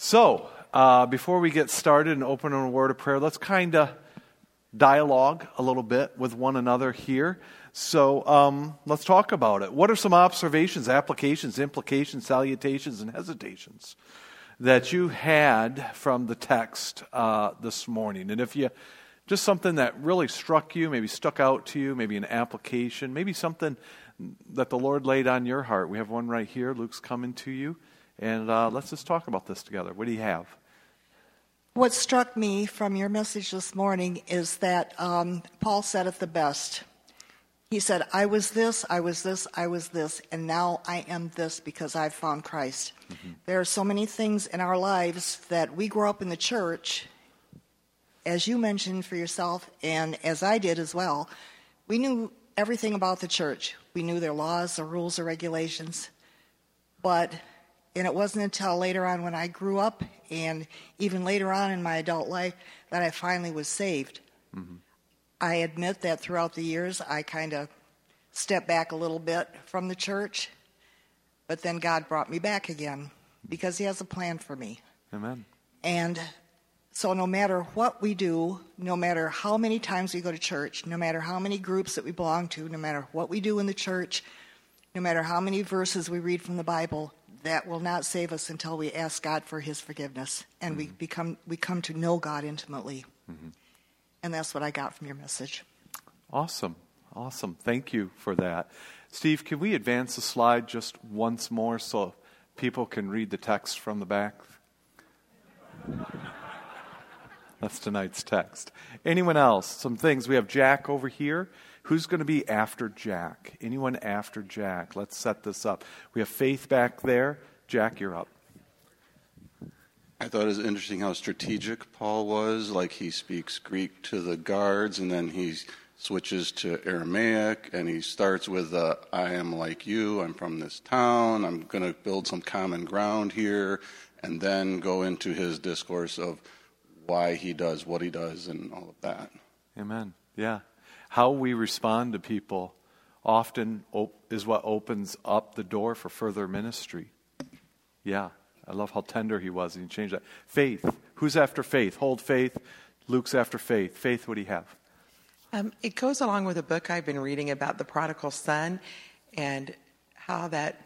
So, uh, before we get started and open on a word of prayer, let's kind of dialogue a little bit with one another here. So, um, let's talk about it. What are some observations, applications, implications, salutations, and hesitations that you had from the text uh, this morning? And if you just something that really struck you, maybe stuck out to you, maybe an application, maybe something that the Lord laid on your heart. We have one right here. Luke's coming to you. And uh, let's just talk about this together. What do you have? What struck me from your message this morning is that um, Paul said it the best. He said, I was this, I was this, I was this, and now I am this because I've found Christ. Mm-hmm. There are so many things in our lives that we grow up in the church, as you mentioned for yourself, and as I did as well. We knew everything about the church. We knew their laws, their rules, their regulations. But and it wasn't until later on when I grew up and even later on in my adult life that I finally was saved. Mm-hmm. I admit that throughout the years I kind of stepped back a little bit from the church, but then God brought me back again because He has a plan for me. Amen. And so, no matter what we do, no matter how many times we go to church, no matter how many groups that we belong to, no matter what we do in the church, no matter how many verses we read from the Bible, that will not save us until we ask God for His forgiveness and mm-hmm. we become we come to know God intimately. Mm-hmm. And that's what I got from your message. Awesome, awesome. Thank you for that, Steve. Can we advance the slide just once more so people can read the text from the back? That's tonight's text. Anyone else? Some things. We have Jack over here. Who's going to be after Jack? Anyone after Jack? Let's set this up. We have Faith back there. Jack, you're up. I thought it was interesting how strategic Paul was. Like he speaks Greek to the guards, and then he switches to Aramaic, and he starts with, uh, I am like you, I'm from this town, I'm going to build some common ground here, and then go into his discourse of why he does what he does and all of that. Amen. Yeah how we respond to people often op- is what opens up the door for further ministry. Yeah, I love how tender he was, and he changed that. Faith. Who's after faith? Hold faith. Luke's after faith. Faith, what do you have? Um, it goes along with a book I've been reading about the prodigal son and how that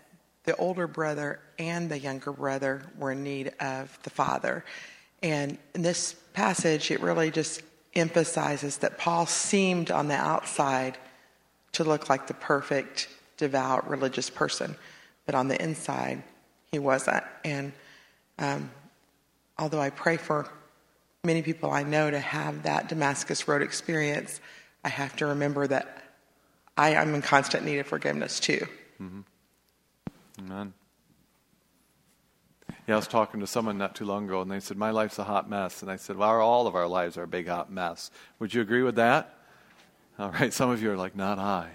the older brother and the younger brother were in need of the father. And in this passage, it really just emphasizes that Paul seemed on the outside to look like the perfect, devout, religious person, but on the inside, he wasn't. And um, although I pray for many people I know to have that Damascus Road experience, I have to remember that I am in constant need of forgiveness too. Mm-hmm. Amen. Yeah, I was talking to someone not too long ago, and they said, My life's a hot mess. And I said, Well, all of our lives are a big hot mess. Would you agree with that? All right, some of you are like, Not I.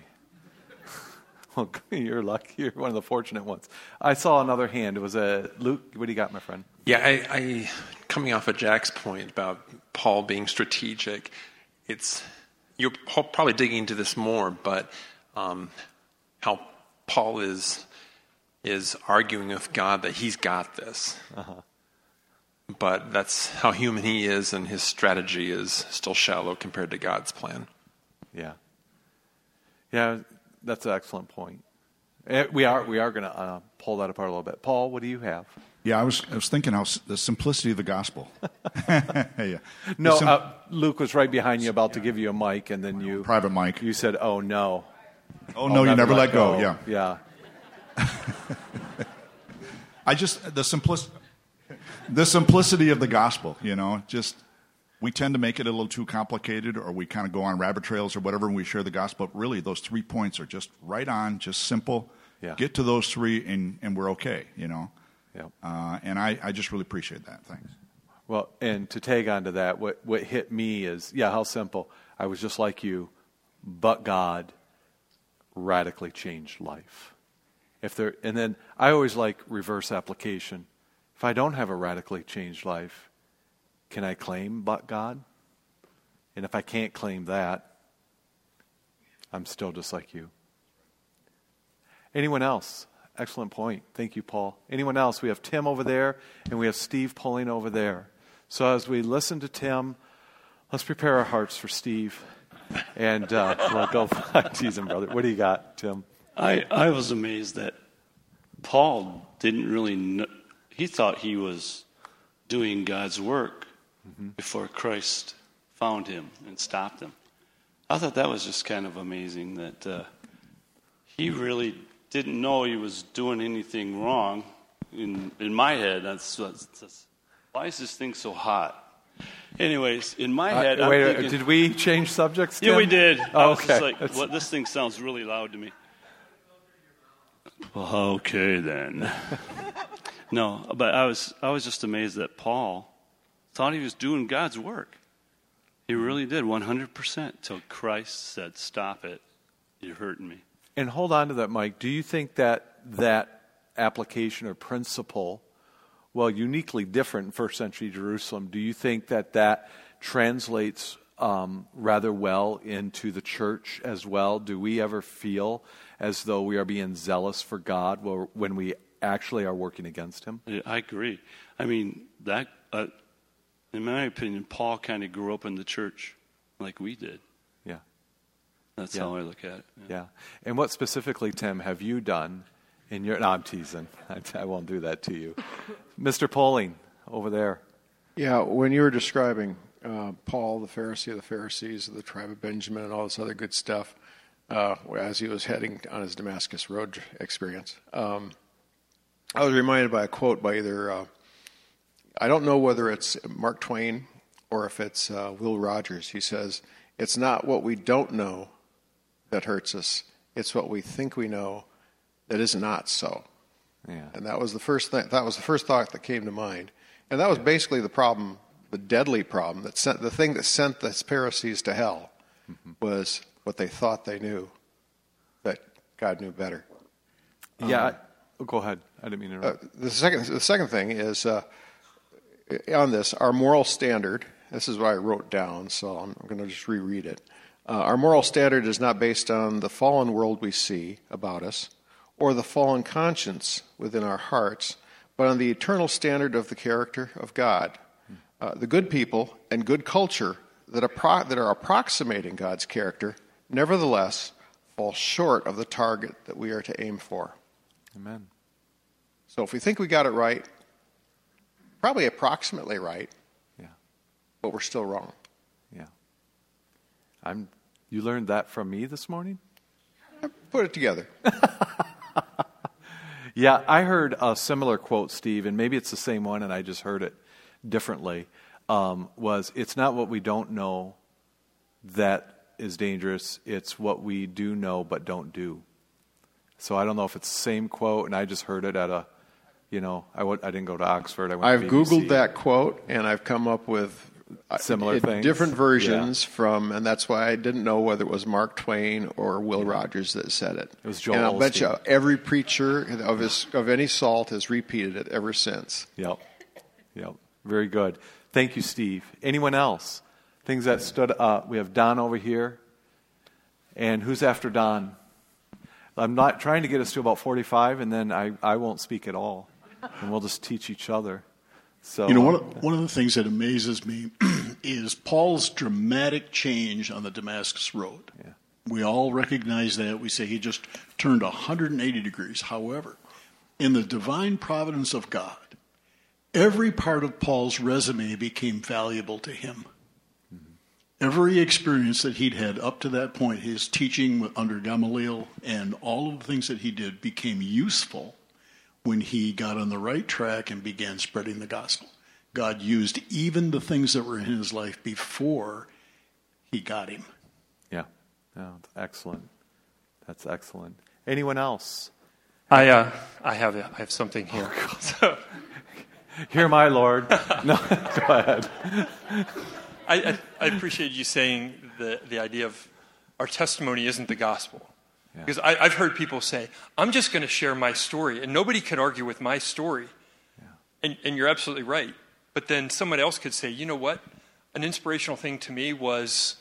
well, you're lucky. You're one of the fortunate ones. I saw another hand. It was a Luke. What do you got, my friend? Yeah, I, I coming off of Jack's point about Paul being strategic. It's you're probably digging into this more, but um, how Paul is is arguing with God that he's got this. Uh-huh. But that's how human he is, and his strategy is still shallow compared to God's plan. Yeah. Yeah, that's an excellent point. Eh, we are we are going to uh, pull that apart a little bit. Paul, what do you have? Yeah, I was I was thinking how the simplicity of the gospel. yeah. No, sim- uh, Luke was right behind you, about yeah. to give you a mic, and then you private mic. You said, "Oh no." Oh no, you never let go. go. Yeah. Yeah. I just the simplicity, the simplicity of the gospel. You know, just we tend to make it a little too complicated, or we kind of go on rabbit trails or whatever. when we share the gospel. But really, those three points are just right on, just simple. Yeah. Get to those three, and and we're okay. You know. Yeah. Uh, and I, I just really appreciate that. Thanks. Well, and to tag on to that, what what hit me is yeah, how simple. I was just like you, but God radically changed life. If there, and then I always like reverse application. If I don't have a radically changed life, can I claim but God? And if I can't claim that, I'm still just like you. Anyone else? Excellent point. Thank you, Paul. Anyone else? We have Tim over there, and we have Steve Poling over there. So as we listen to Tim, let's prepare our hearts for Steve. And uh, we'll go. Teasing, brother. What do you got, Tim? I, I was amazed that Paul didn't really know, he thought he was doing God's work Mm-hmm. before Christ found him and stopped him. I thought that was just kind of amazing that uh, he really didn't know he was doing anything wrong. In in my head, that's, that's, that's why is this thing so hot? Anyways, in my head, Uh, I'm wait, thinking, did we change subjects? yeah, we did. I Oh, was okay. just like, what, this thing sounds really loud to me. Okay then. no, but I was I was just amazed that Paul thought he was doing God's work. He really did, 100%, till Christ said, "Stop it, you're hurting me." And hold on to that, Mike. Do you think that that application or principle, well, uniquely different in first century Jerusalem, do you think that that translates um, rather well into the church as well? Do we ever feel as though we are being zealous for God when we actually are working against Him? Yeah, I agree. I mean, that uh, in my opinion, Paul kind of grew up in the church like we did. Yeah. That's Yeah. how I look at it. Yeah. And what specifically, Tim, have you done in your. No, I'm teasing. I, I won't do that to you. Mr. Poling, over there. Yeah, when you were describing uh, Paul, the Pharisee of the Pharisees, of the tribe of Benjamin, and all this other good stuff, uh, as he was heading on his Damascus Road experience, um, I was reminded by a quote by either, uh, I don't know whether it's Mark Twain or if it's uh, Will Rogers. He says, It's not what we don't know that hurts us, it's what we think we know that is not so. Yeah. And that was the first thing, that was the first thought that came to mind. And that was basically the problem, the deadly problem that sent the thing that sent the Pharisees to hell was what they thought they knew, that God knew better. Yeah. I- oh, go ahead. I didn't mean to Uh, interrupt. the second, the second thing is uh, on this our moral standard. This is what I wrote down, so I'm going to just reread it. Uh, our moral standard is not based on the fallen world we see about us, or the fallen conscience within our hearts, but on the eternal standard of the character of God. Uh, the good people and good culture that, appro- that are approximating God's character, nevertheless, fall short of the target that we are to aim for. Amen. So if we think we got it right, probably approximately right, Yeah. but we're still wrong. Yeah. I'm. You learned that from me this morning. Put it together. Yeah, I heard a similar quote, Steve, and maybe it's the same one, and I just heard it differently. Um, was it's not what we don't know that is dangerous; it's what we do know but don't do. So I don't know if it's the same quote, and I just heard it at a, you know, I w- I didn't go to Oxford. I went I've Googled that quote and I've come up with uh, Similar uh, things? different versions from, and that's why I didn't know whether it was Mark Twain or Will Rogers that said it. It was Joel And I'll bet you every preacher of, his, of any salt has repeated it ever since. Yep. Yep. Very good. Thank you, Steve. Anyone else? Things that stood up. We have Don over here. And who's after Don? I'm not trying to get us to about 45, and then I, I won't speak at all. And we'll just teach each other. So, You know, one of, uh, one of the things that amazes me is Paul's dramatic change on the Damascus Road. Yeah. We all recognize that. We say he just turned 180 degrees. However, in the divine providence of God, every part of Paul's resume became valuable to him. Every experience that he'd had up to that point, his teaching under Gamaliel and all of the things that he did became useful when he got on the right track and began spreading the gospel. God used even the things that were in his life before he got him. yeah. No, excellent. That's excellent. Anyone else? I uh, I have I have something here. So, Hear my Lord. No, go ahead. I, I I appreciate you saying the the idea of our testimony isn't the gospel. Yeah. Because I, I've heard people say, I'm just going to share my story, and nobody can argue with my story. And, and you're absolutely right. But then someone else could say, you know what? An inspirational thing to me was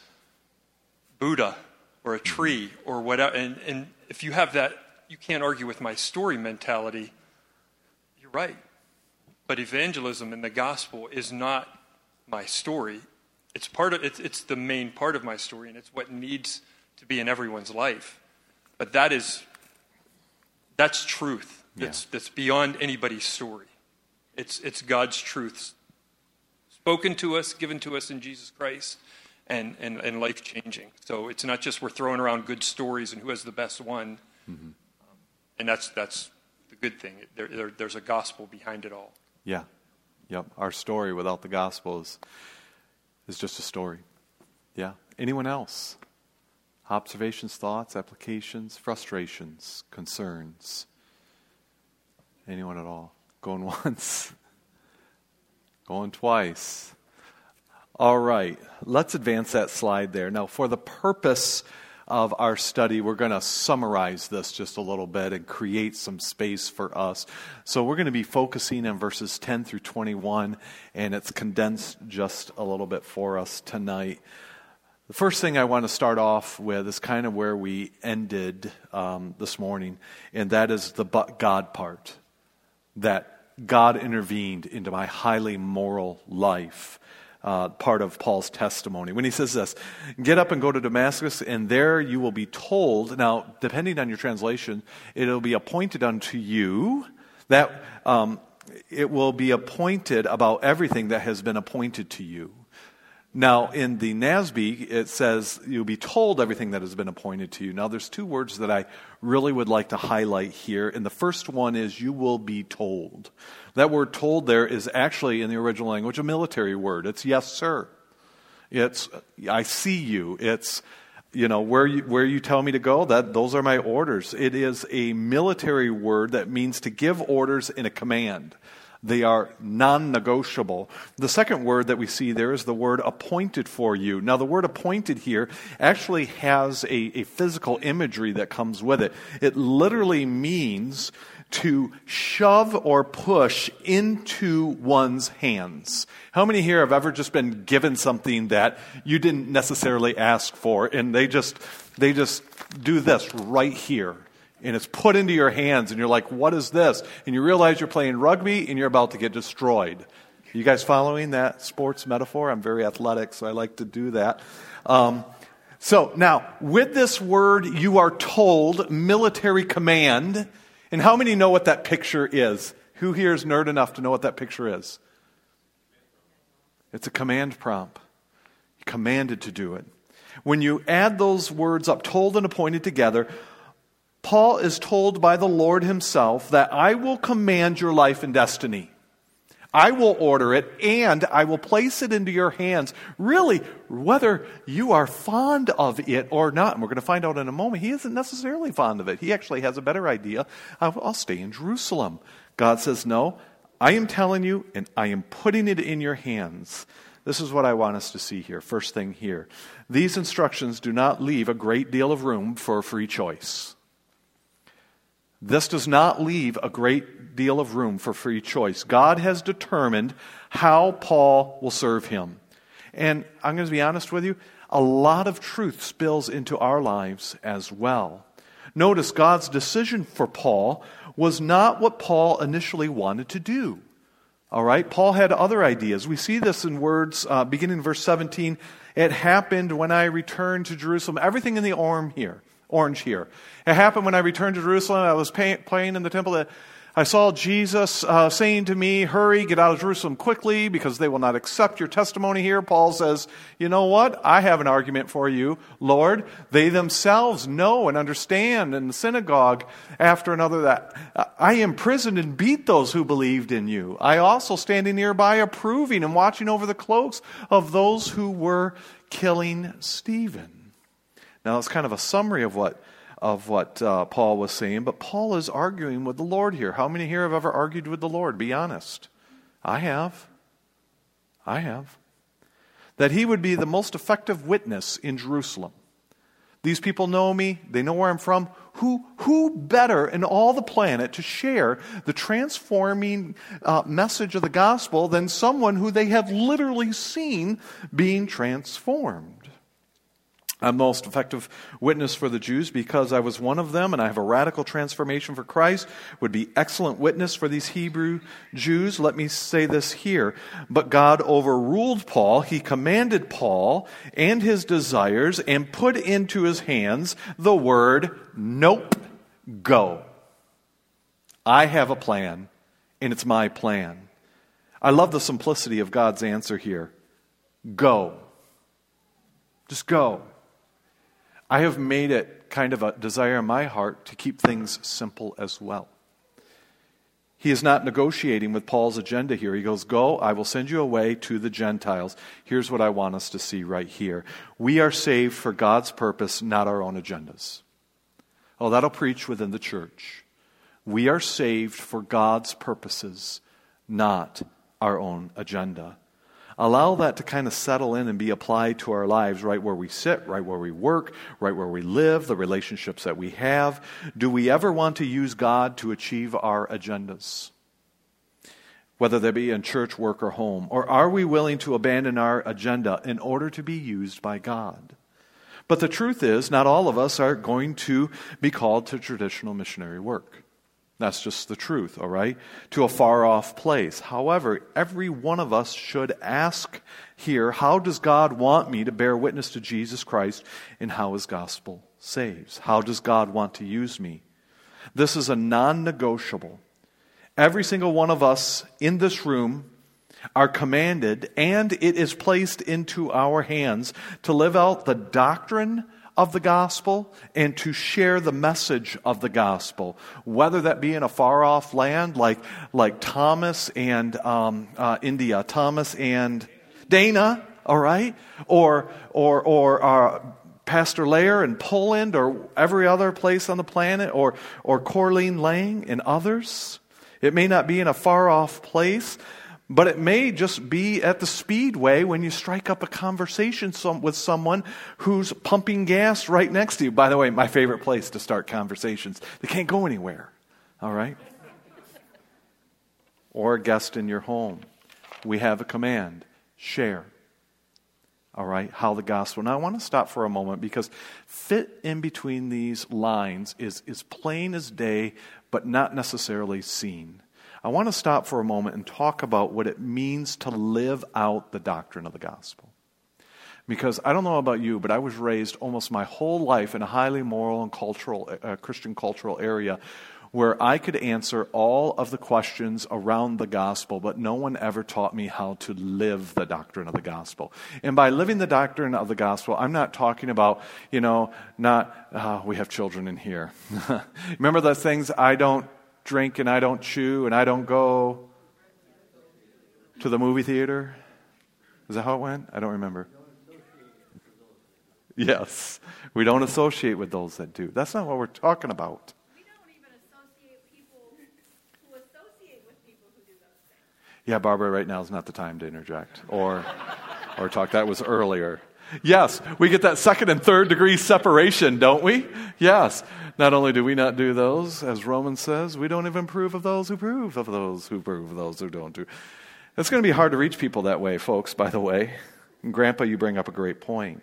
Buddha or a mm-hmm. tree or whatever. And, and if you have that you can't argue with my story mentality, you're right. But evangelism and the gospel is not my story. It's part of it's, it's the main part of my story, and it's what needs to be in everyone's life. But that is that's truth. That's Yeah. that's beyond anybody's story. It's it's God's truths spoken to us, given to us in Jesus Christ, and, and, and life changing. So it's not just we're throwing around good stories and who has the best one. Um, and that's, that's the good thing. There, there, there's a gospel behind it all. Yeah. Yep. Our story without the gospel is, is just a story. Yeah. Anyone else? Observations, thoughts, applications, frustrations, concerns? Anyone at all? Going once? Going twice? All right. Let's advance that slide there. Now, for the purpose of our study, we're going to summarize this just a little bit and create some space for us. So, we're going to be focusing on verses 10 through 21, and it's condensed just a little bit for us tonight. The first thing I want to start off with is kind of where we ended um, this morning, and that is the but God part. That God intervened into my highly moral life. Uh, part of Paul's testimony. When he says this, get up and go to Damascus, and there you will be told. Now, depending on your translation, it'll be appointed unto you that um, it will be appointed about everything that has been appointed to you. Now, in the NASB, it says you'll be told everything that has been appointed to you. Now, there's two words that I really would like to highlight here. And the first one is you will be told. That word told there is actually, in the original language, a military word. It's yes, sir. It's I see you. It's you know where you where you tell me to go that those are my orders it is a military word that means to give orders in a command they are non-negotiable. The second word that we see there is the word appointed for you. Now the word appointed here actually has a, a physical imagery that comes with it. It literally means to shove or push into one's hands. How many here have ever just been given something that you didn't necessarily ask for and they just they just do this right here and it's put into your hands and you're like what is this? And you realize you're playing rugby and you're about to get destroyed. You guys following that sports metaphor? I'm very athletic so I like to do that. Um, so now, with this word, you are told military command. And how many know what that picture is? Who here is nerd enough to know what that picture is? It's a command prompt. Commanded to do it. When you add those words up, told and appointed together, Paul is told by the Lord himself that I will command your life and destiny. I will order it and I will place it into your hands. Really, whether you are fond of it or not, and we're going to find out in a moment, he isn't necessarily fond of it. He actually has a better idea. I'll stay in Jerusalem. God says, No, I am telling you and I am putting it in your hands. This is what I want us to see here. First thing here. These instructions do not leave a great deal of room for free choice. This does not leave a great deal of room for free choice. God has determined how Paul will serve him. And I'm going to be honest with you, a lot of truth spills into our lives as well. Notice God's decision for Paul was not what Paul initially wanted to do. All right, Paul had other ideas. We see this in words uh, beginning in verse 17. It happened when I returned to Jerusalem. Everything in the arm here orange here. It happened when I returned to Jerusalem. I was pay, playing in the temple. That I saw Jesus uh, saying to me, Hurry, get out of Jerusalem quickly because they will not accept your testimony here. Paul says, You know what? I have an argument for you, Lord. They themselves know and understand in the synagogue after another that I imprisoned and beat those who believed in you. I also standing nearby approving and watching over the cloaks of those who were killing Stephen. Now, it's kind of a summary of what, of what uh, Paul was saying, but Paul is arguing with the Lord here. How many here have ever argued with the Lord? Be honest. I have. I have. That he would be the most effective witness in Jerusalem. These people know me, they know where I'm from. Who, who better in all the planet to share the transforming uh, message of the gospel than someone who they have literally seen being transformed? I'm most effective witness for the Jews because I was one of them and I have a radical transformation for Christ, would be excellent witness for these Hebrew Jews. Let me say this here. But God overruled Paul. He commanded Paul and his desires and put into his hands the word, nope, go. I have a plan and it's my plan. I love the simplicity of God's answer here. Go. Just go. I have made it kind of a desire in my heart to keep things simple as well. He is not negotiating with Paul's agenda here. He goes, Go, I will send you away to the Gentiles. Here's what I want us to see right here. We are saved for God's purpose, not our own agendas. Oh, that'll preach within the church. We are saved for God's purposes, not our own agenda. Allow that to kind of settle in and be applied to our lives right where we sit, right where we work, right where we live, the relationships that we have. Do we ever want to use God to achieve our agendas? Whether they be in church, work, or home. Or are we willing to abandon our agenda in order to be used by God? But the truth is, not all of us are going to be called to traditional missionary work. That's just the truth, all right? To a far off place. However, every one of us should ask here how does God want me to bear witness to Jesus Christ and how his gospel saves? How does God want to use me? This is a non negotiable. Every single one of us in this room are commanded, and it is placed into our hands to live out the doctrine of the gospel and to share the message of the gospel, whether that be in a far off land like, like Thomas and um, uh, India, Thomas and Dana, all right, or, or, or uh, Pastor Lair in Poland or every other place on the planet, or, or Corleen Lang and others. It may not be in a far off place, but it may just be at the speedway when you strike up a conversation with someone who's pumping gas right next to you. By the way, my favorite place to start conversations. They can't go anywhere. All right? Or a guest in your home. We have a command share. All right? How the gospel. Now, I want to stop for a moment because fit in between these lines is, is plain as day, but not necessarily seen. I want to stop for a moment and talk about what it means to live out the doctrine of the gospel. Because I don't know about you, but I was raised almost my whole life in a highly moral and cultural, uh, Christian cultural area where I could answer all of the questions around the gospel, but no one ever taught me how to live the doctrine of the gospel. And by living the doctrine of the gospel, I'm not talking about, you know, not, uh, we have children in here. Remember the things I don't drink and I don't chew and I don't go to the movie theater? Is that how it went? I don't remember. Yes, we don't associate with those that do. That's not what we're talking about. We don't even associate people who associate with people who do those things. Yeah, Barbara, right now is not the time to interject or, or talk. That was earlier. Yes, we get that second and third degree separation, don't we? Yes. Not only do we not do those, as Romans says, we don't even approve of those who prove of those who prove of those who don't do. It's going to be hard to reach people that way, folks, by the way. And Grandpa, you bring up a great point.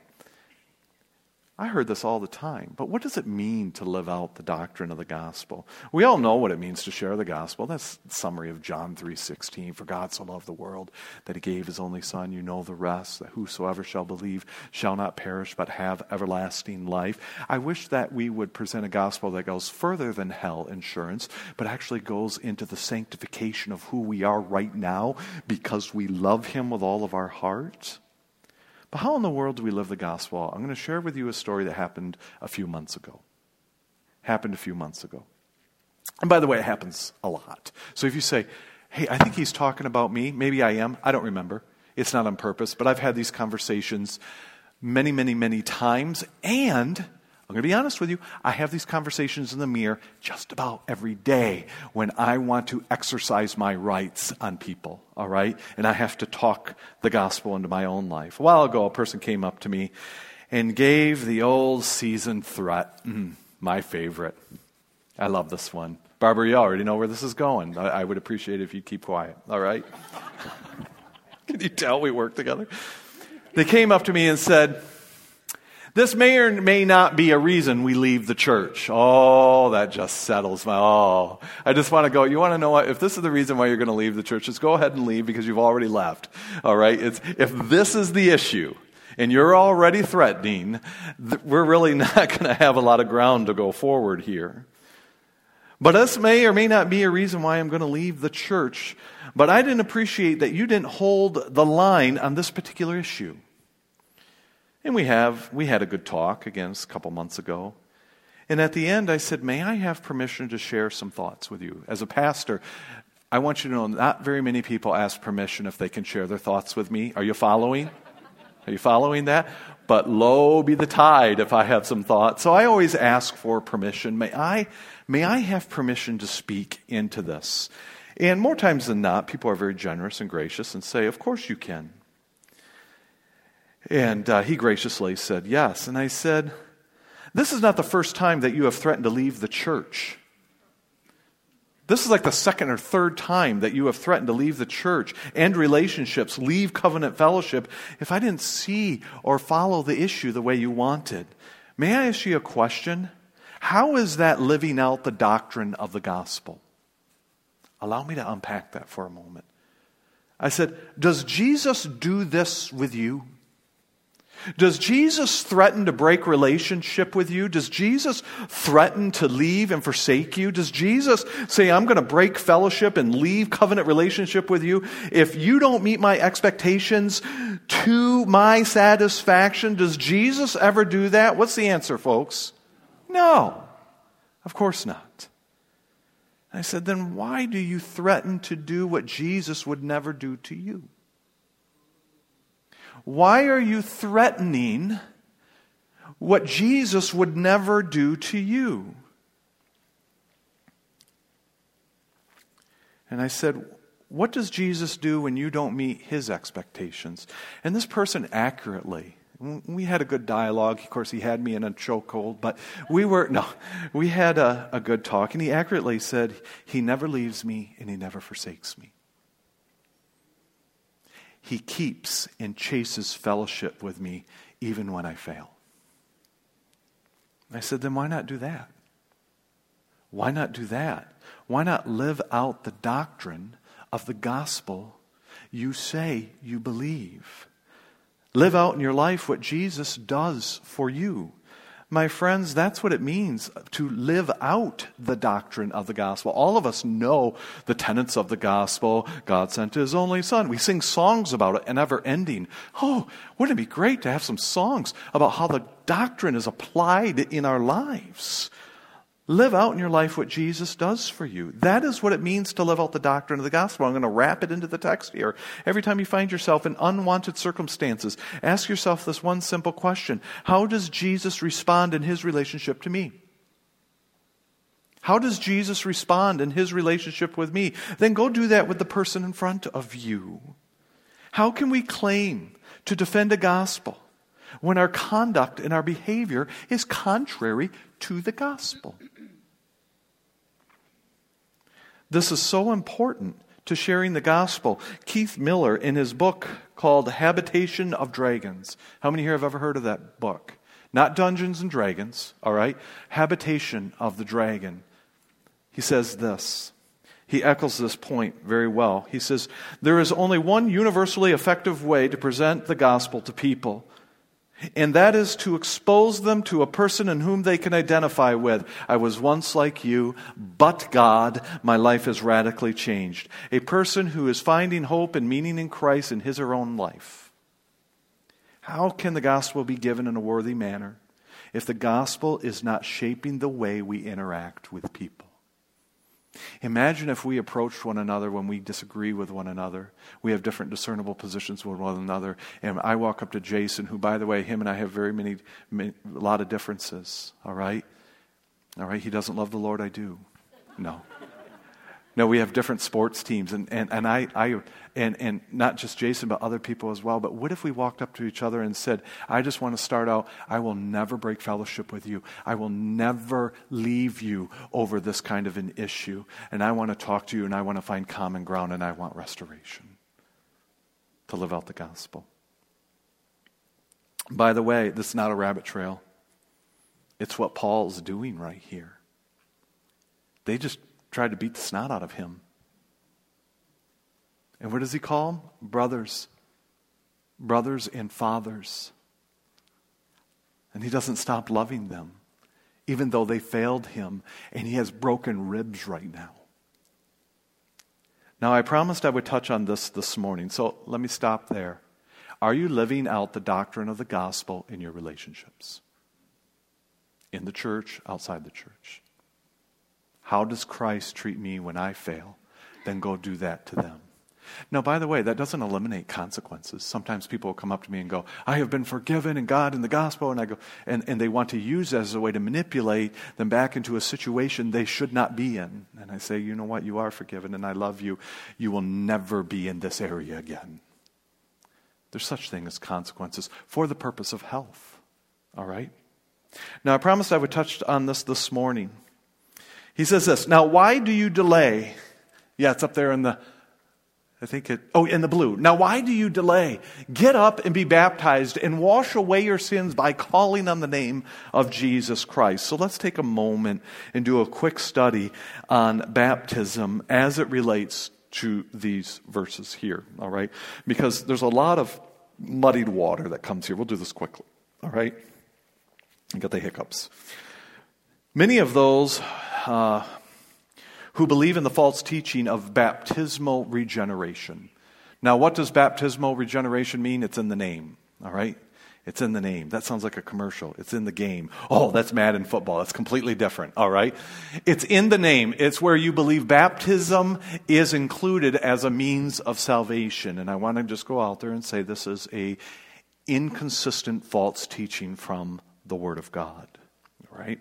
I heard this all the time, but what does it mean to live out the doctrine of the gospel? We all know what it means to share the gospel. That's the summary of John 3:16. For God so loved the world that he gave his only son. You know the rest, that whosoever shall believe shall not perish but have everlasting life. I wish that we would present a gospel that goes further than hell insurance, but actually goes into the sanctification of who we are right now because we love him with all of our heart. But how in the world do we live the gospel? I'm going to share with you a story that happened a few months ago. Happened a few months ago. And by the way, it happens a lot. So if you say, hey, I think he's talking about me, maybe I am, I don't remember. It's not on purpose, but I've had these conversations many, many, many times, and I'm going to be honest with you. I have these conversations in the mirror just about every day when I want to exercise my rights on people, all right? And I have to talk the gospel into my own life. A while ago, a person came up to me and gave the old seasoned threat. Mm, my favorite. I love this one. Barbara, you already know where this is going. I, I would appreciate it if you'd keep quiet, all right? Can you tell we work together? They came up to me and said, This may or may not be a reason we leave the church. Oh, that just settles my. Oh, I just want to go. You want to know what? If this is the reason why you're going to leave the church, just go ahead and leave because you've already left. All right? It's, if this is the issue and you're already threatening, we're really not going to have a lot of ground to go forward here. But this may or may not be a reason why I'm going to leave the church. But I didn't appreciate that you didn't hold the line on this particular issue. And we have we had a good talk again a couple months ago. And at the end I said, "May I have permission to share some thoughts with you?" As a pastor, I want you to know not very many people ask permission if they can share their thoughts with me. Are you following? Are you following that? But low be the tide if I have some thoughts. So I always ask for permission. May I may I have permission to speak into this? And more times than not, people are very generous and gracious and say, Of course you can. And uh, he graciously said, Yes. And I said, This is not the first time that you have threatened to leave the church. This is like the second or third time that you have threatened to leave the church, end relationships, leave covenant fellowship, if I didn't see or follow the issue the way you wanted. May I ask you a question? How is that living out the doctrine of the gospel? Allow me to unpack that for a moment. I said, Does Jesus do this with you? Does Jesus threaten to break relationship with you? Does Jesus threaten to leave and forsake you? Does Jesus say, I'm going to break fellowship and leave covenant relationship with you? If you don't meet my expectations to my satisfaction, does Jesus ever do that? What's the answer, folks? No. Of course not. I said, then why do you threaten to do what Jesus would never do to you? Why are you threatening what Jesus would never do to you? And I said, What does Jesus do when you don't meet his expectations? And this person accurately we had a good dialogue. Of course, he had me in a chokehold, but we were, no, we had a, a good talk. And he accurately said, He never leaves me and He never forsakes me. He keeps and chases fellowship with me even when I fail. I said, Then why not do that? Why not do that? Why not live out the doctrine of the gospel you say you believe? Live out in your life what Jesus does for you. My friends, that's what it means to live out the doctrine of the gospel. All of us know the tenets of the gospel. God sent his only son. We sing songs about it, and ever ending. Oh, wouldn't it be great to have some songs about how the doctrine is applied in our lives? Live out in your life what Jesus does for you. That is what it means to live out the doctrine of the gospel. I'm going to wrap it into the text here. Every time you find yourself in unwanted circumstances, ask yourself this one simple question How does Jesus respond in his relationship to me? How does Jesus respond in his relationship with me? Then go do that with the person in front of you. How can we claim to defend a gospel when our conduct and our behavior is contrary to the gospel? This is so important to sharing the gospel. Keith Miller, in his book called Habitation of Dragons, how many here have ever heard of that book? Not Dungeons and Dragons, all right? Habitation of the Dragon. He says this. He echoes this point very well. He says, There is only one universally effective way to present the gospel to people and that is to expose them to a person in whom they can identify with. I was once like you, but God, my life has radically changed. A person who is finding hope and meaning in Christ in his or her own life. How can the gospel be given in a worthy manner if the gospel is not shaping the way we interact with people? Imagine if we approached one another when we disagree with one another. We have different discernible positions with one another. And I walk up to Jason, who, by the way, him and I have very many, many a lot of differences. All right? All right? He doesn't love the Lord, I do. No. No, we have different sports teams, and, and, and I, I and, and not just Jason, but other people as well. But what if we walked up to each other and said, I just want to start out, I will never break fellowship with you. I will never leave you over this kind of an issue. And I want to talk to you, and I want to find common ground, and I want restoration to live out the gospel. By the way, this is not a rabbit trail. It's what Paul's doing right here. They just tried to beat the snot out of him. And what does he call them? Brothers. Brothers and fathers. And he doesn't stop loving them, even though they failed him, and he has broken ribs right now. Now, I promised I would touch on this this morning, so let me stop there. Are you living out the doctrine of the gospel in your relationships? In the church, outside the church? How does Christ treat me when I fail? Then go do that to them. Now, by the way, that doesn't eliminate consequences. Sometimes people will come up to me and go, I have been forgiven in God and the gospel. And I go, and, and they want to use that as a way to manipulate them back into a situation they should not be in. And I say, you know what? You are forgiven and I love you. You will never be in this area again. There's such thing as consequences for the purpose of health. All right? Now, I promised I would touch on this this morning. He says this Now, why do you delay? Yeah, it's up there in the I think it, oh, in the blue. Now, why do you delay? Get up and be baptized and wash away your sins by calling on the name of Jesus Christ. So let's take a moment and do a quick study on baptism as it relates to these verses here, all right? Because there's a lot of muddied water that comes here. We'll do this quickly, all right? I got the hiccups. Many of those, uh, who believe in the false teaching of baptismal regeneration. Now, what does baptismal regeneration mean? It's in the name, all right? It's in the name. That sounds like a commercial. It's in the game. Oh, that's Madden football. That's completely different, all right? It's in the name. It's where you believe baptism is included as a means of salvation. And I want to just go out there and say this is a inconsistent false teaching from the Word of God, all right?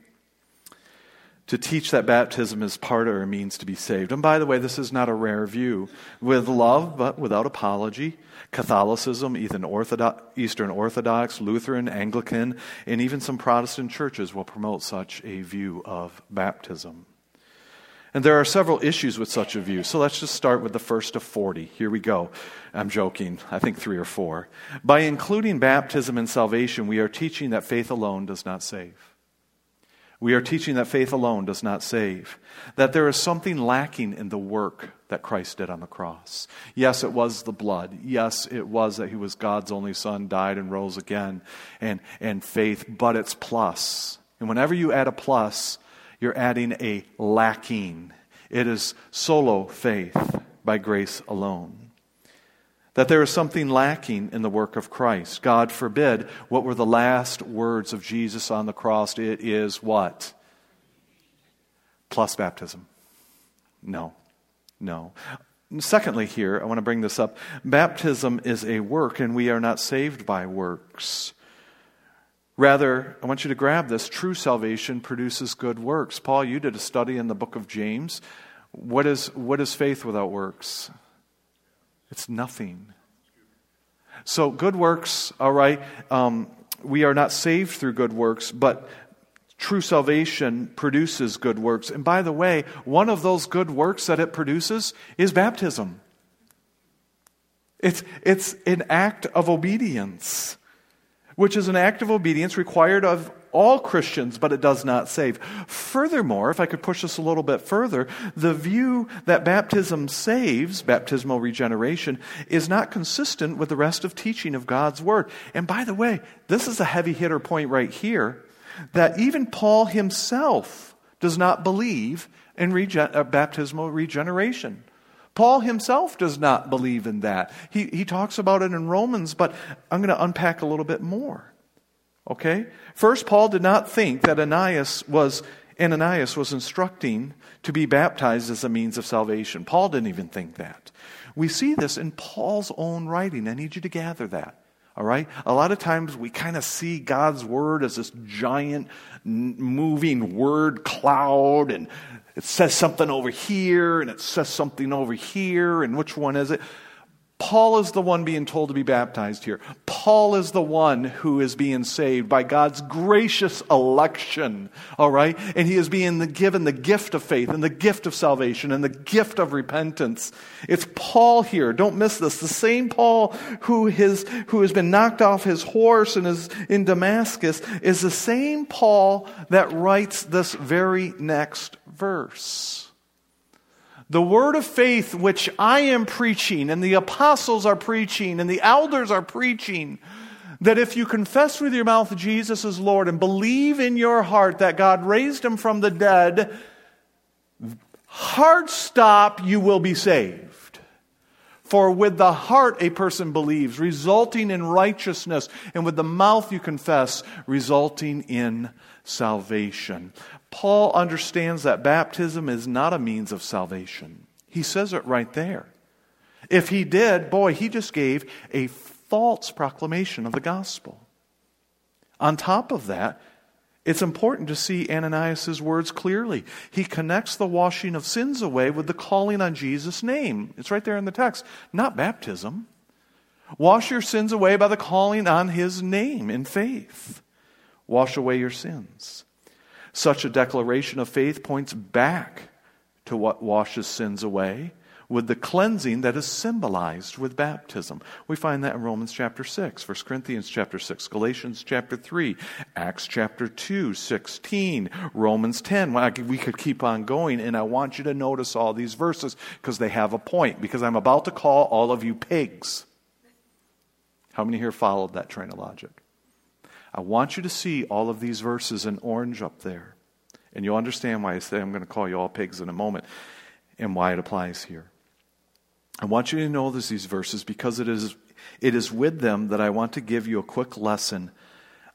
To teach that baptism is part or a means to be saved. And by the way, this is not a rare view. With love, but without apology, Catholicism, Eastern Orthodox, Lutheran, Anglican, and even some Protestant churches will promote such a view of baptism. And there are several issues with such a view. So let's just start with the first of 40. Here we go. I'm joking. I think three or four. By including baptism and salvation, we are teaching that faith alone does not save. We are teaching that faith alone does not save, that there is something lacking in the work that Christ did on the cross. Yes, it was the blood. Yes, it was that he was God's only son, died and rose again, and, and faith, but it's plus. And whenever you add a plus, you're adding a lacking. It is solo faith by grace alone that there is something lacking in the work of Christ. God forbid, what were the last words of Jesus on the cross? It is what? Plus baptism. No, no. Secondly, here, I want to bring this up. Baptism is a work, and we are not saved by works. Rather, I want you to grab this true salvation produces good works. Paul, you did a study in the book of James. What is, what is faith without works? It's nothing. So, good works, all right, um, we are not saved through good works, but true salvation produces good works. And by the way, one of those good works that it produces is baptism. It's, it's an act of obedience, which is an act of obedience required of all Christians, but it does not save. Furthermore, if I could push this a little bit further, the view that baptism saves, baptismal regeneration, is not consistent with the rest of teaching of God's Word. And by the way, this is a heavy hitter point right here that even Paul himself does not believe in regen- uh, baptismal regeneration. Paul himself does not believe in that. He, he talks about it in Romans, but I'm going to unpack a little bit more. Okay? First, Paul did not think that Ananias was, Ananias was instructing to be baptized as a means of salvation. Paul didn't even think that. We see this in Paul's own writing. I need you to gather that. All right? A lot of times we kind of see God's word as this giant moving word cloud and it says something over here and it says something over here and which one is it? Paul is the one being told to be baptized here. Paul is the one who is being saved by God's gracious election, all right? And he is being given the gift of faith and the gift of salvation and the gift of repentance. It's Paul here. Don't miss this. The same Paul who, has who has been knocked off his horse and is in Damascus is the same Paul that writes this very next verse. The word of faith which I am preaching, and the apostles are preaching, and the elders are preaching, that if you confess with your mouth Jesus is Lord and believe in your heart that God raised him from the dead, heart stop, you will be saved. For with the heart a person believes, resulting in righteousness, and with the mouth you confess, resulting in salvation. Paul understands that baptism is not a means of salvation. He says it right there. If he did, boy, he just gave a false proclamation of the gospel. On top of that, it's important to see Ananias' words clearly. He connects the washing of sins away with the calling on Jesus' name. It's right there in the text, not baptism. Wash your sins away by the calling on his name in faith. Wash away your sins. Such a declaration of faith points back to what washes sins away with the cleansing that is symbolized with baptism. We find that in Romans chapter 6, 1 Corinthians chapter 6, Galatians chapter 3, Acts chapter 2, 16, Romans 10. We could keep on going, and I want you to notice all these verses because they have a point, because I'm about to call all of you pigs. How many here followed that train of logic? I want you to see all of these verses in orange up there. And you'll understand why I say I'm going to call you all pigs in a moment and why it applies here. I want you to know this, these verses because it is, it is with them that I want to give you a quick lesson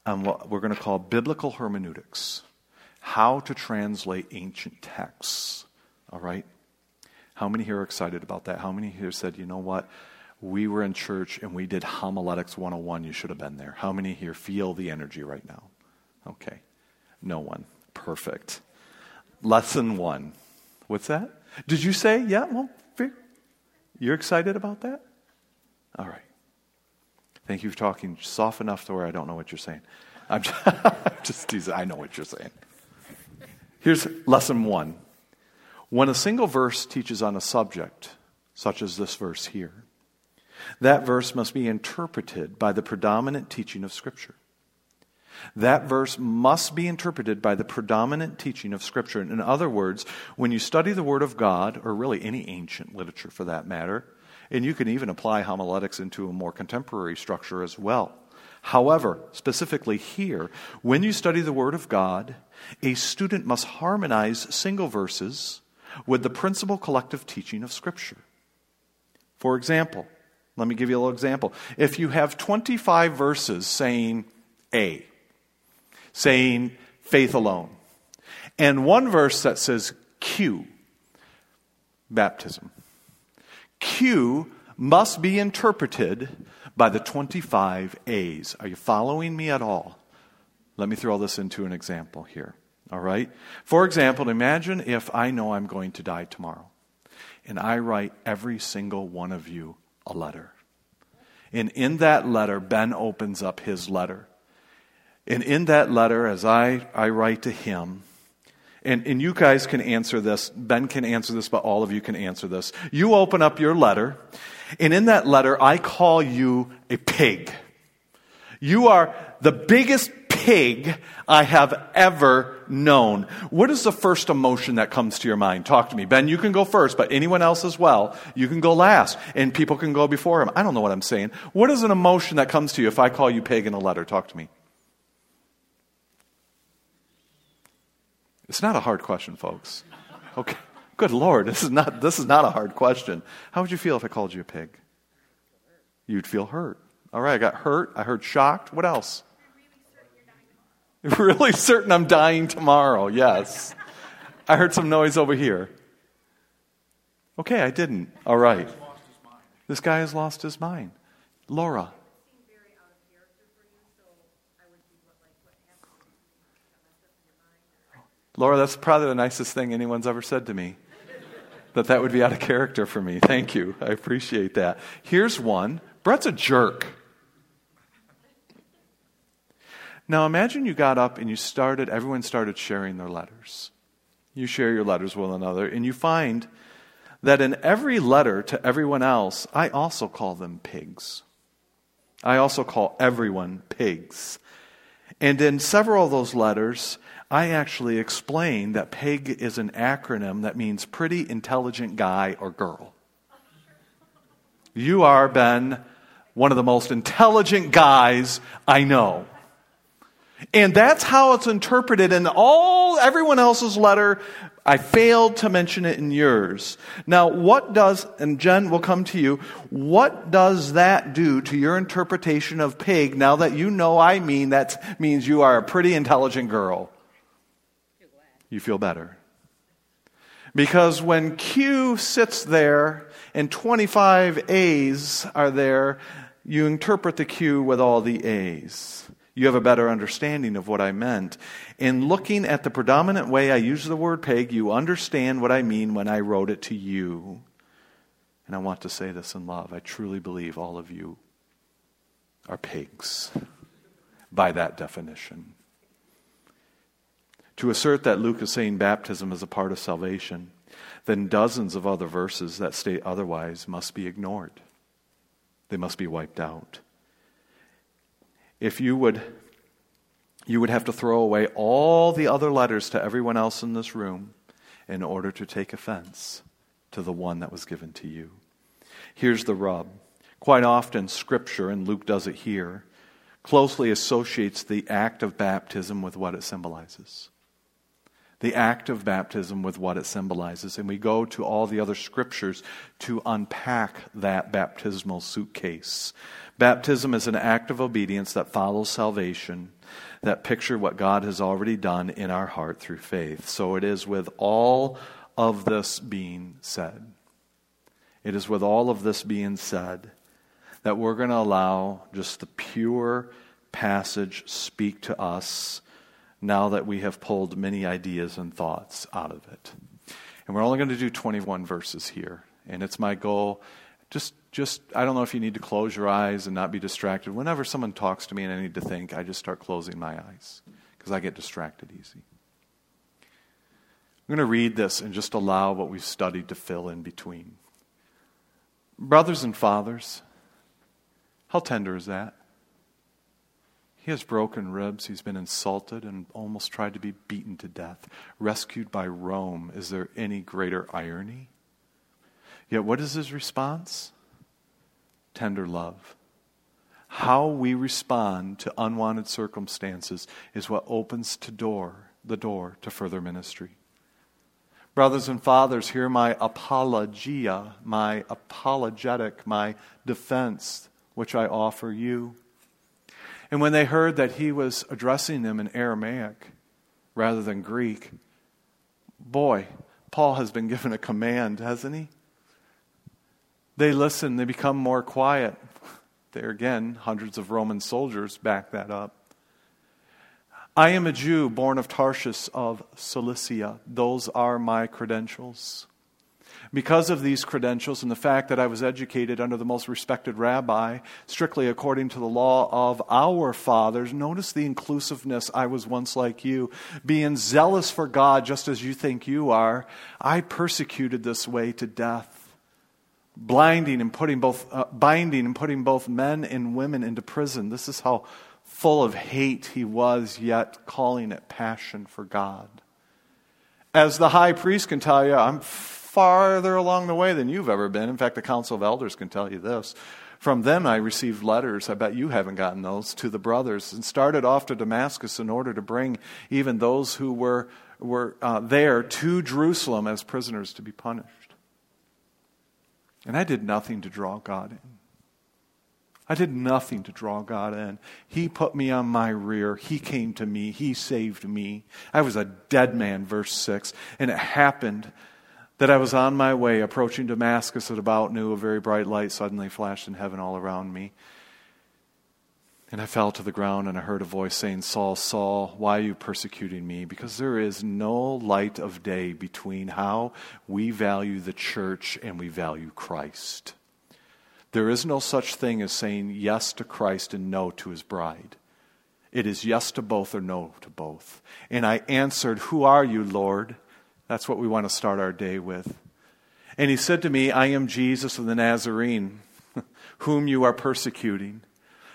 on what we're going to call biblical hermeneutics how to translate ancient texts. All right? How many here are excited about that? How many here said, you know what? We were in church and we did homiletics 101 you should have been there. How many here feel the energy right now? Okay. No one. Perfect. Lesson one. What's that? Did you say yeah well you're excited about that? All right. Thank you for talking soft enough to where i don't know what you're saying. I'm just, just teasing. I know what you're saying. Here's lesson one. When a single verse teaches on a subject such as this verse here that verse must be interpreted by the predominant teaching of Scripture. That verse must be interpreted by the predominant teaching of Scripture. In other words, when you study the Word of God, or really any ancient literature for that matter, and you can even apply homiletics into a more contemporary structure as well. However, specifically here, when you study the Word of God, a student must harmonize single verses with the principal collective teaching of Scripture. For example, let me give you a little example. If you have 25 verses saying A, saying faith alone, and one verse that says Q, baptism, Q must be interpreted by the 25 A's. Are you following me at all? Let me throw this into an example here. All right? For example, imagine if I know I'm going to die tomorrow, and I write every single one of you a letter. And in that letter, Ben opens up his letter. And in that letter, as I, I write to him, and, and you guys can answer this, Ben can answer this, but all of you can answer this. You open up your letter, and in that letter, I call you a pig. You are the biggest pig I have ever known. What is the first emotion that comes to your mind? Talk to me. Ben, you can go first, but anyone else as well. You can go last, and people can go before him. I don't know what I'm saying. What is an emotion that comes to you if I call you pig in a letter? Talk to me. It's not a hard question, folks. Okay. Good Lord, this is not, this is not a hard question. How would you feel if I called you a pig? You'd feel hurt. All right, I got hurt. I heard shocked. What else? really certain I'm dying tomorrow. Yes. I heard some noise over here. Okay, I didn't. All right. This guy has lost his mind. Laura. Laura, that's probably the nicest thing anyone's ever said to me. That that would be out of character for me. Thank you. I appreciate that. Here's one. Brett's a jerk. Now imagine you got up and you started, everyone started sharing their letters. You share your letters with another, and you find that in every letter to everyone else, I also call them pigs. I also call everyone pigs. And in several of those letters, I actually explain that PIG is an acronym that means pretty intelligent guy or girl. You are, Ben, one of the most intelligent guys I know. And that's how it's interpreted in all everyone else's letter. I failed to mention it in yours. Now, what does, and Jen will come to you, what does that do to your interpretation of pig now that you know I mean that means you are a pretty intelligent girl? You feel better. Because when Q sits there and 25 A's are there, you interpret the Q with all the A's you have a better understanding of what I meant. In looking at the predominant way I use the word pig, you understand what I mean when I wrote it to you. And I want to say this in love. I truly believe all of you are pigs by that definition. To assert that Luke is saying baptism is a part of salvation, then dozens of other verses that state otherwise must be ignored. They must be wiped out if you would you would have to throw away all the other letters to everyone else in this room in order to take offense to the one that was given to you. Here's the rub. Quite often, Scripture, and Luke does it here, closely associates the act of baptism with what it symbolizes. The act of baptism with what it symbolizes. And we go to all the other Scriptures to unpack that baptismal suitcase. Baptism is an act of obedience that follows salvation, that picture what God has already done in our heart through faith. So it is with all of this being said. It is with all of this being said that we're going to allow just the pure passage speak to us now that we have pulled many ideas and thoughts out of it. And we're only going to do 21 verses here. And it's my goal just just I don't know if you need to close your eyes and not be distracted. Whenever someone talks to me and I need to think, I just start closing my eyes because I get distracted easy. I'm going to read this and just allow what we've studied to fill in between. Brothers and fathers, how tender is that? He has broken ribs. He's been insulted and almost tried to be beaten to death. Rescued by Rome. Is there any greater irony? Yet, what is his response? Tender love. How we respond to unwanted circumstances is what opens to door, the door to further ministry. Brothers and fathers, hear my apologia, my apologetic, my defense, which I offer you. And when they heard that he was addressing them in Aramaic rather than Greek, boy, Paul has been given a command, hasn't he? They listen, they become more quiet. There again, hundreds of Roman soldiers back that up. I am a Jew born of Tarsus of Cilicia. Those are my credentials. Because of these credentials and the fact that I was educated under the most respected rabbi, strictly according to the law of our fathers, notice the inclusiveness. I was once like you, being zealous for God just as you think you are. I persecuted this way to death blinding and putting both, uh, binding and putting both men and women into prison. This is how full of hate he was, yet calling it passion for God. As the high priest can tell you, I'm farther along the way than you've ever been. In fact, the Council of Elders can tell you this. From them, I received letters. I bet you haven't gotten those to the brothers, and started off to Damascus in order to bring even those who were, were uh, there to Jerusalem as prisoners to be punished. And I did nothing to draw God in. I did nothing to draw God in. He put me on my rear. He came to me. He saved me. I was a dead man, verse 6. And it happened that I was on my way approaching Damascus at about noon. A very bright light suddenly flashed in heaven all around me. And I fell to the ground, and I heard a voice saying, Saul, Saul, why are you persecuting me? Because there is no light of day between how we value the church and we value Christ. There is no such thing as saying yes to Christ and no to his bride. It is yes to both or no to both. And I answered, Who are you, Lord? That's what we want to start our day with. And he said to me, I am Jesus of the Nazarene, whom you are persecuting.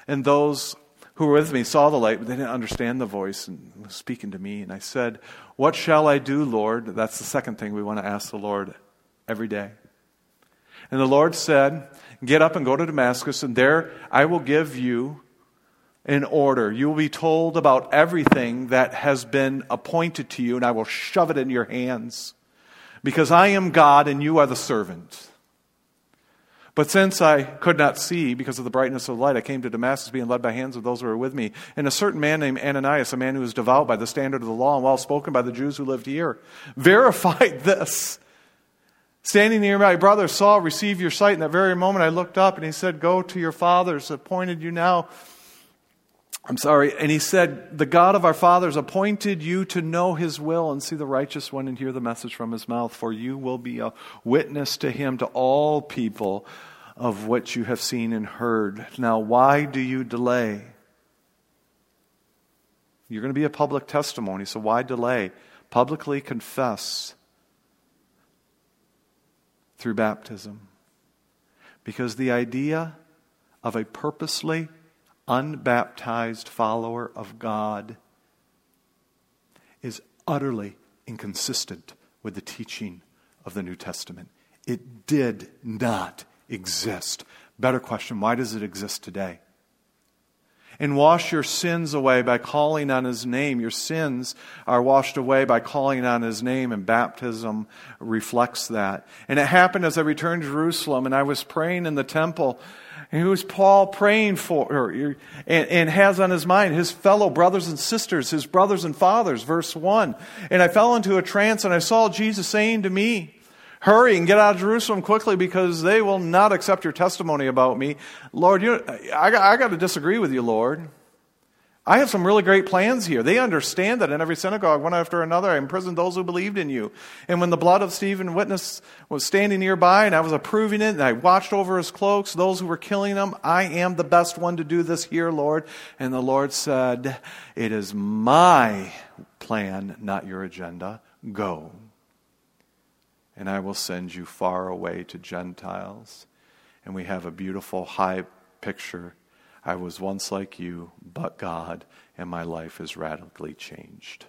And those who were with me saw the light, but they didn't understand the voice and was speaking to me. And I said, What shall I do, Lord? That's the second thing we want to ask the Lord every day. And the Lord said, Get up and go to Damascus, and there I will give you an order. You will be told about everything that has been appointed to you, and I will shove it in your hands. Because I am God and you are the servant. But since I could not see because of the brightness of the light, I came to Damascus being led by hands of those who were with me. And a certain man named Ananias, a man who was devout by the standard of the law and well spoken by the Jews who lived here, verified this. Standing near my brother Saul, receive your sight. In that very moment, I looked up and he said, Go to your fathers, appointed you now. I'm sorry. And he said, The God of our fathers appointed you to know his will and see the righteous one and hear the message from his mouth, for you will be a witness to him, to all people of what you have seen and heard. Now, why do you delay? You're going to be a public testimony, so why delay? Publicly confess through baptism. Because the idea of a purposely unbaptized follower of God is utterly inconsistent with the teaching of the New Testament. It did not exist. Better question why does it exist today? and wash your sins away by calling on his name. Your sins are washed away by calling on his name, and baptism reflects that. And it happened as I returned to Jerusalem and I was praying in the temple. And who is Paul praying for? And, and has on his mind his fellow brothers and sisters, his brothers and fathers, verse 1. And I fell into a trance and I saw Jesus saying to me, Hurry and get out of Jerusalem quickly because they will not accept your testimony about me. Lord, you, I, I got to disagree with you, Lord. I have some really great plans here. They understand that in every synagogue, one after another, I imprisoned those who believed in you. And when the blood of Stephen witness was standing nearby and I was approving it and I watched over his cloaks, those who were killing them, I am the best one to do this here, Lord. And the Lord said, It is my plan, not your agenda. Go and I will send you far away to Gentiles. And we have a beautiful high picture. I was once like you, but God, and my life is radically changed.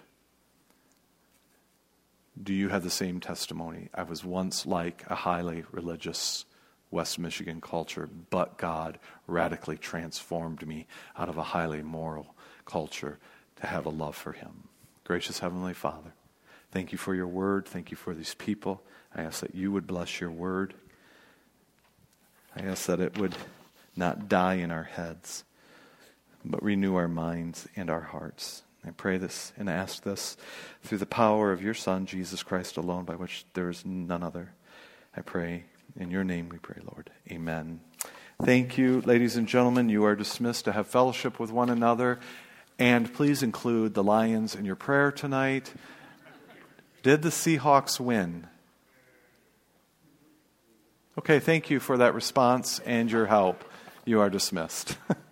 Do you have the same testimony? I was once like a highly religious West Michigan culture, but God radically transformed me out of a highly moral culture to have a love for Him. Gracious Heavenly Father, thank you for your word. Thank you for these people. I ask that you would bless your word. I ask that it would not die in our heads, but renew our minds and our hearts. I pray this and ask this through the power of your Son, Jesus Christ alone, by which there is none other. I pray in your name we pray, Lord. Amen. Thank you, ladies and gentlemen. You are dismissed to have fellowship with one another. And please include the Lions in your prayer tonight. Did the Seahawks win? Okay, thank you for that response and your help. You are dismissed.